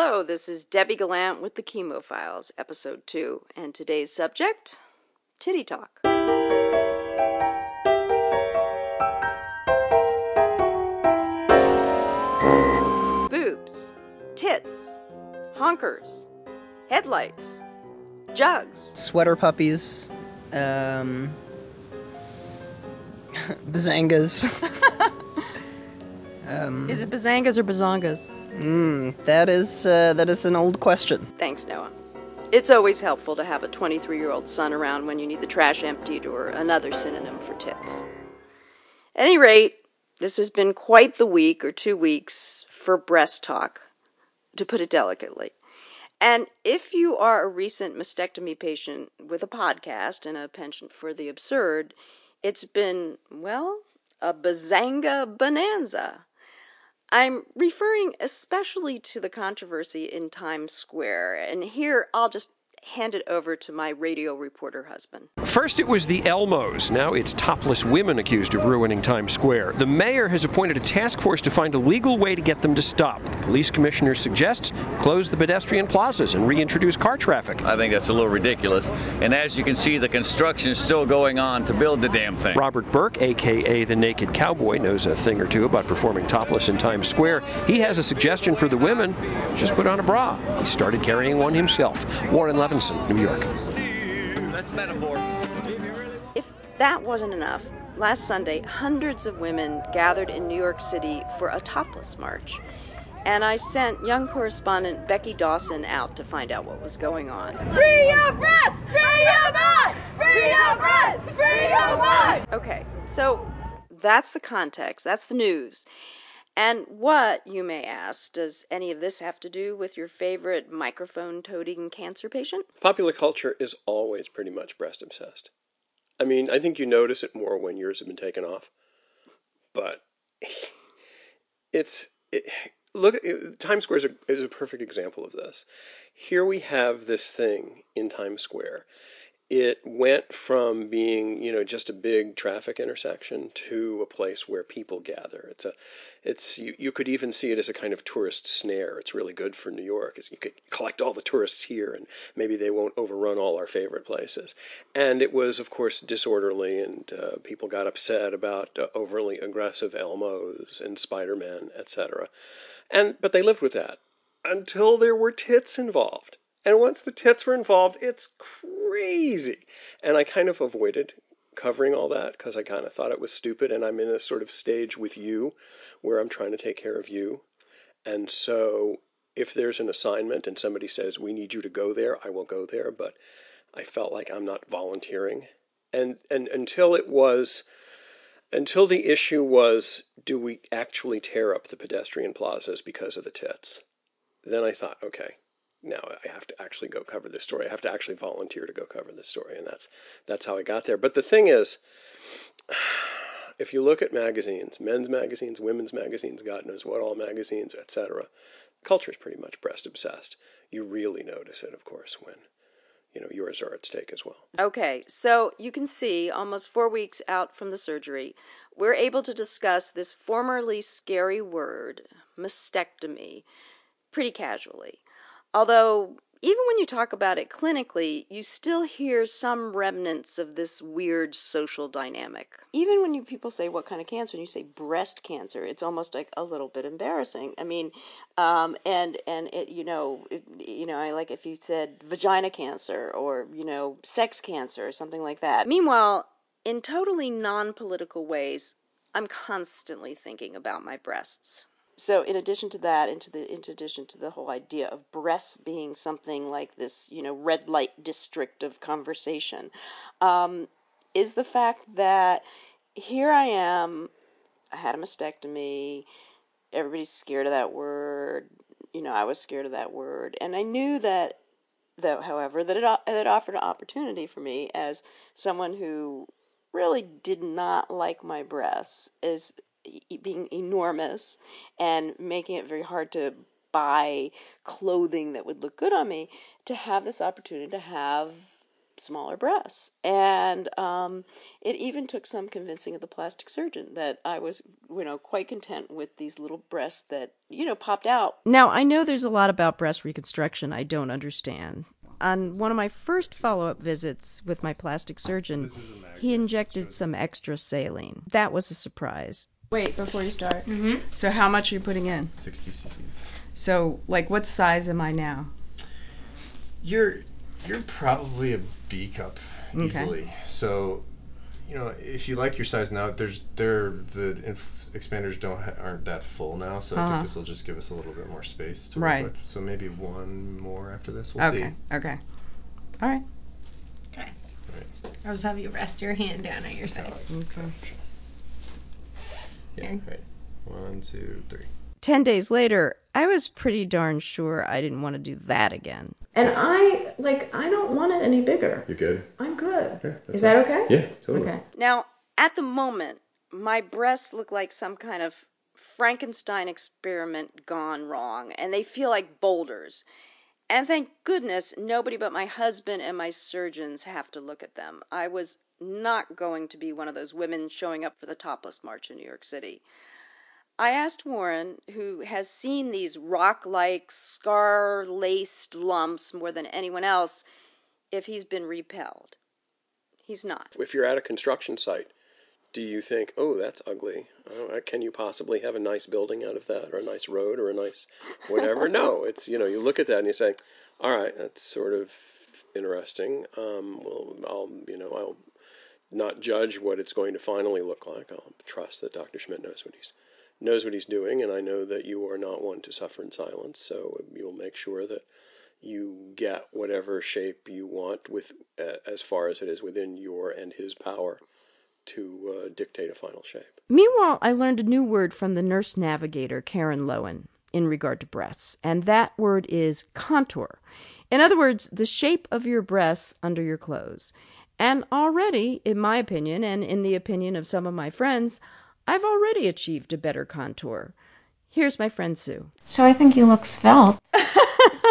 Hello, this is Debbie Galant with the Chemo Files, episode 2, and today's subject Titty Talk. Boobs, tits, honkers, headlights, jugs, sweater puppies, um, bazangas. um, Is it bazangas or bazongas? mm, that is uh, that is an old question. Thanks, Noah. It's always helpful to have a 23 year old son around when you need the trash emptied or another synonym for tits. At any rate, this has been quite the week or two weeks for breast talk, to put it delicately. And if you are a recent mastectomy patient with a podcast and a penchant for the absurd, it's been, well, a bazanga bonanza. I'm referring especially to the controversy in Times Square, and here I'll just hand it over to my radio reporter husband. First, it was the Elmos. Now it's topless women accused of ruining Times Square. The mayor has appointed a task force to find a legal way to get them to stop. The police commissioner suggests close the pedestrian plazas and reintroduce car traffic. I think that's a little ridiculous. And as you can see, the construction is still going on to build the damn thing. Robert Burck, aka the Naked Cowboy, knows a thing or two about performing topless in Times Square. He has a suggestion for the women just put on a bra. He started carrying one himself. Warren Levinson, New York. That's metaphor. If that wasn't enough, last Sunday, hundreds of women gathered in New York City for a topless march. And I sent young correspondent Becky Dawson out to find out what was going on. Free your breast! Free your mind! Free your breast! Free your mind! Okay, so that's the context, that's the news. And what, you may ask, does any of this have to do with your favorite microphone toting cancer patient? Popular culture is always pretty much breast obsessed. I mean, I think you notice it more when yours have been taken off. But it's it, look Times Square is a, is a perfect example of this. Here we have this thing in Times Square. It went from being, you know, just a big traffic intersection to a place where people gather. It's a, it's you, you could even see it as a kind of tourist snare. It's really good for New York, is you could collect all the tourists here, and maybe they won't overrun all our favorite places. And it was, of course, disorderly, and uh, people got upset about uh, overly aggressive Elmos and Spider-Man, etc. And but they lived with that until there were tits involved. And once the tits were involved, it's crazy. And I kind of avoided covering all that because I kind of thought it was stupid. And I'm in a sort of stage with you where I'm trying to take care of you. And so if there's an assignment and somebody says, we need you to go there, I will go there. But I felt like I'm not volunteering. And, and until it was, until the issue was, do we actually tear up the pedestrian plazas because of the tits? Then I thought, okay, now I have to actually go cover this story. I have to actually volunteer to go cover this story, and that's that's how I got there. But the thing is, if you look at magazines, men's magazines, women's magazines, God knows what all magazines, etc., culture is pretty much breast obsessed. You really notice it, of course, when you know yours are at stake as well. Okay, so you can see almost four weeks out from the surgery, we're able to discuss this formerly scary word, mastectomy, pretty casually. Although, even when you talk about it clinically, you still hear some remnants of this weird social dynamic. Even when you people say what kind of cancer, and you say breast cancer, it's almost like a little bit embarrassing. I mean, um, and and it, you know, it, you know, I like if you said vagina cancer or you know, sex cancer or something like that. Meanwhile, in totally non-political ways, I'm constantly thinking about my breasts. So, in addition to that, into the in addition to the whole idea of breasts being something like this, you know, red light district of conversation, um, is the fact that here I am, I had a mastectomy. Everybody's scared of that word. You know, I was scared of that word, and I knew that, though, however, that it offered an opportunity for me as someone who really did not like my breasts is being enormous and making it very hard to buy clothing that would look good on me to have this opportunity to have smaller breasts. And um, it even took some convincing of the plastic surgeon that I was, you know, quite content with these little breasts that, you know, popped out. Now, I know there's a lot about breast reconstruction I don't understand. On one of my first follow up visits with my plastic surgeon, he injected some extra saline. That was a surprise. Wait, before you start. Mm-hmm. So, how much are you putting in? 60 cc's. So, like, what size am I now? You're you're probably a B cup easily. So, you know, if you like your size now, there's there the inf- expanders don't ha- aren't that full now, so I Uh-huh. think this will just give us a little bit more space to Right. work with. So maybe one more after this. We'll Okay, see. okay. All right. Okay. I'll just have you rest your hand down at your side. Okay. Yeah, right. One, two, three. Ten days later, I was pretty darn sure I didn't want to do that again. And I like I don't want it any bigger. You're good. I'm good. Okay, Is that okay? Yeah, totally. Okay. Now, at the moment, my breasts look like some kind of Frankenstein experiment gone wrong, and they feel like boulders. And thank goodness nobody but my husband and my surgeons have to look at them. I was not going to be one of those women showing up for the topless march in New York City. I asked Warren, who has seen these rock like, scar laced lumps more than anyone else, if he's been repelled. He's not. If you're at a construction site, do you think, oh, that's ugly? Oh, can you possibly have a nice building out of that, or a nice road, or a nice whatever? no, it's you know you look at that and you say, all right, that's sort of interesting. Um, well, I'll you know I'll not judge what it's going to finally look like. I'll trust that Dr. Schmidt knows what he's knows what he's doing, and I know that you are not one to suffer in silence. So you'll make sure that you get whatever shape you want with uh, as far as it is within your and his power to uh, dictate a final shape. Meanwhile, I learned a new word from the nurse navigator, Karen Lowen, in regard to breasts, and that word is contour. In other words, the shape of your breasts under your clothes. And already, in my opinion, and in the opinion of some of my friends, I've already achieved a better contour. Here's my friend Sue. So I think you look svelte. this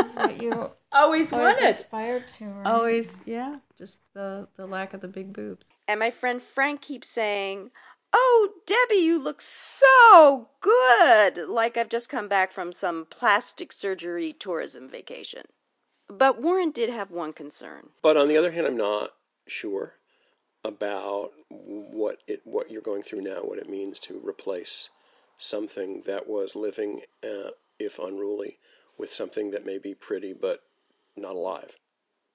is what you Always always wanted. aspired to. Right? Always, yeah. Just the the lack of the big boobs. And my friend Frank keeps saying, Oh, Debbie, you look so good! Like I've just come back from some plastic surgery tourism vacation. But Warren did have one concern. But on the other hand, I'm not sure about what it what you're going through now, what it means to replace something that was living, uh, if unruly, with something that may be pretty but not alive.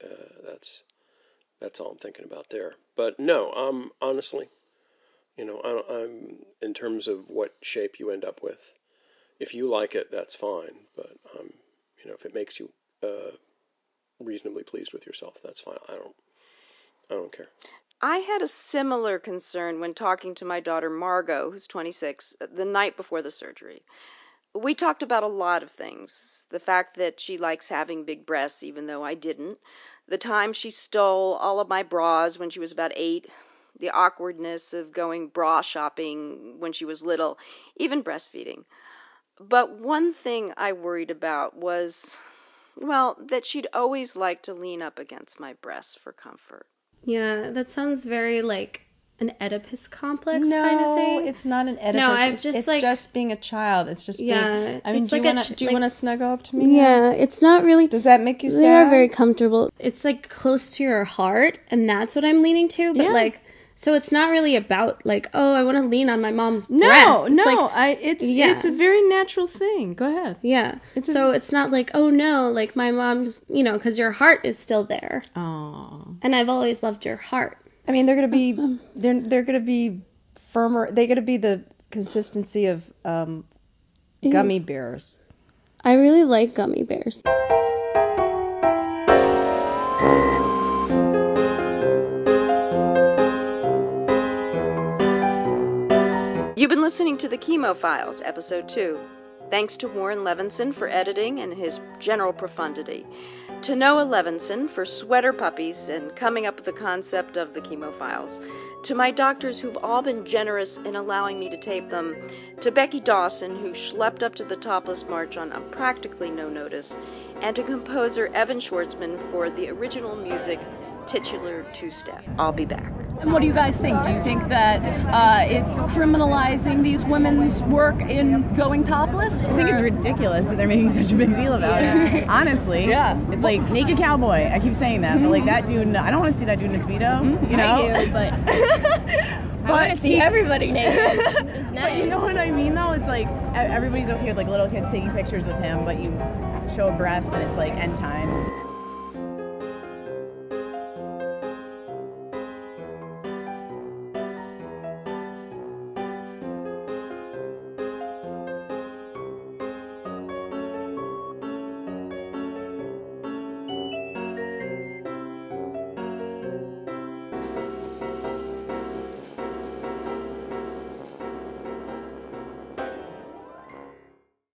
Uh, that's that's all I'm thinking about there. But no, um, honestly, you know, I, I'm in terms of what shape you end up with. If you like it, that's fine. But um, you know, if it makes you uh, reasonably pleased with yourself, that's fine. I don't, I don't care. I had a similar concern when talking to my daughter Margot, who's 26, the night before the surgery. We talked about a lot of things. The fact that she likes having big breasts, even though I didn't. The time she stole all of my bras when she was about eight. The awkwardness of going bra shopping when she was little. Even breastfeeding. But one thing I worried about was, well, that she'd always like to lean up against my breasts for comfort. Yeah, that sounds very like an Oedipus complex kind of thing. it's not an Oedipus. No, I've It's- just, it's like- just being a child. It's just Yeah, Being, I mean, do like you a want ch- to do you like- want to snuggle up to me? now? Yeah, it's not really. Does that make you They are very comfortable. It's like close to your heart, and that's what I'm leaning to. But Yeah. like, so it's not really about like, oh, I want to lean on my mom's No, breast. It's no. like, I it's yeah. it's a very natural thing. Go ahead. yeah. It's a- so it's not like, oh no, like my mom's, you know, because your heart is still there, Oh. and I've always loved your heart. I mean, they're gonna be they're they're gonna be firmer. They're gonna be the consistency of um, gummy bears. I really like gummy bears. You've been listening to the Chemo Files, Episode 2. Thanks to Warren Levinson for editing and his general profundity. To Noah Levinson for sweater puppies and coming up with the concept of the Chemo Files. To my doctors who've all been generous in allowing me to tape them. To Becky Dawson, who schlepped up to the Topless March on practically no notice. And to composer Evan Schwartzman for the original music titular two step. I'll be back. And what do you guys think? Do you think that uh, it's criminalizing these women's work in going topless? I think it's ridiculous that they're making such a big deal about it. Honestly, Yeah. it's like naked cowboy. I keep saying that, but like that dude, I don't want to see that dude in a speedo. You know, I do, but I want to see everybody naked. It's nice. But you know what I mean, though? It's like e- everybody's okay with like little kids taking pictures with him, but you show a breast and it's like end times.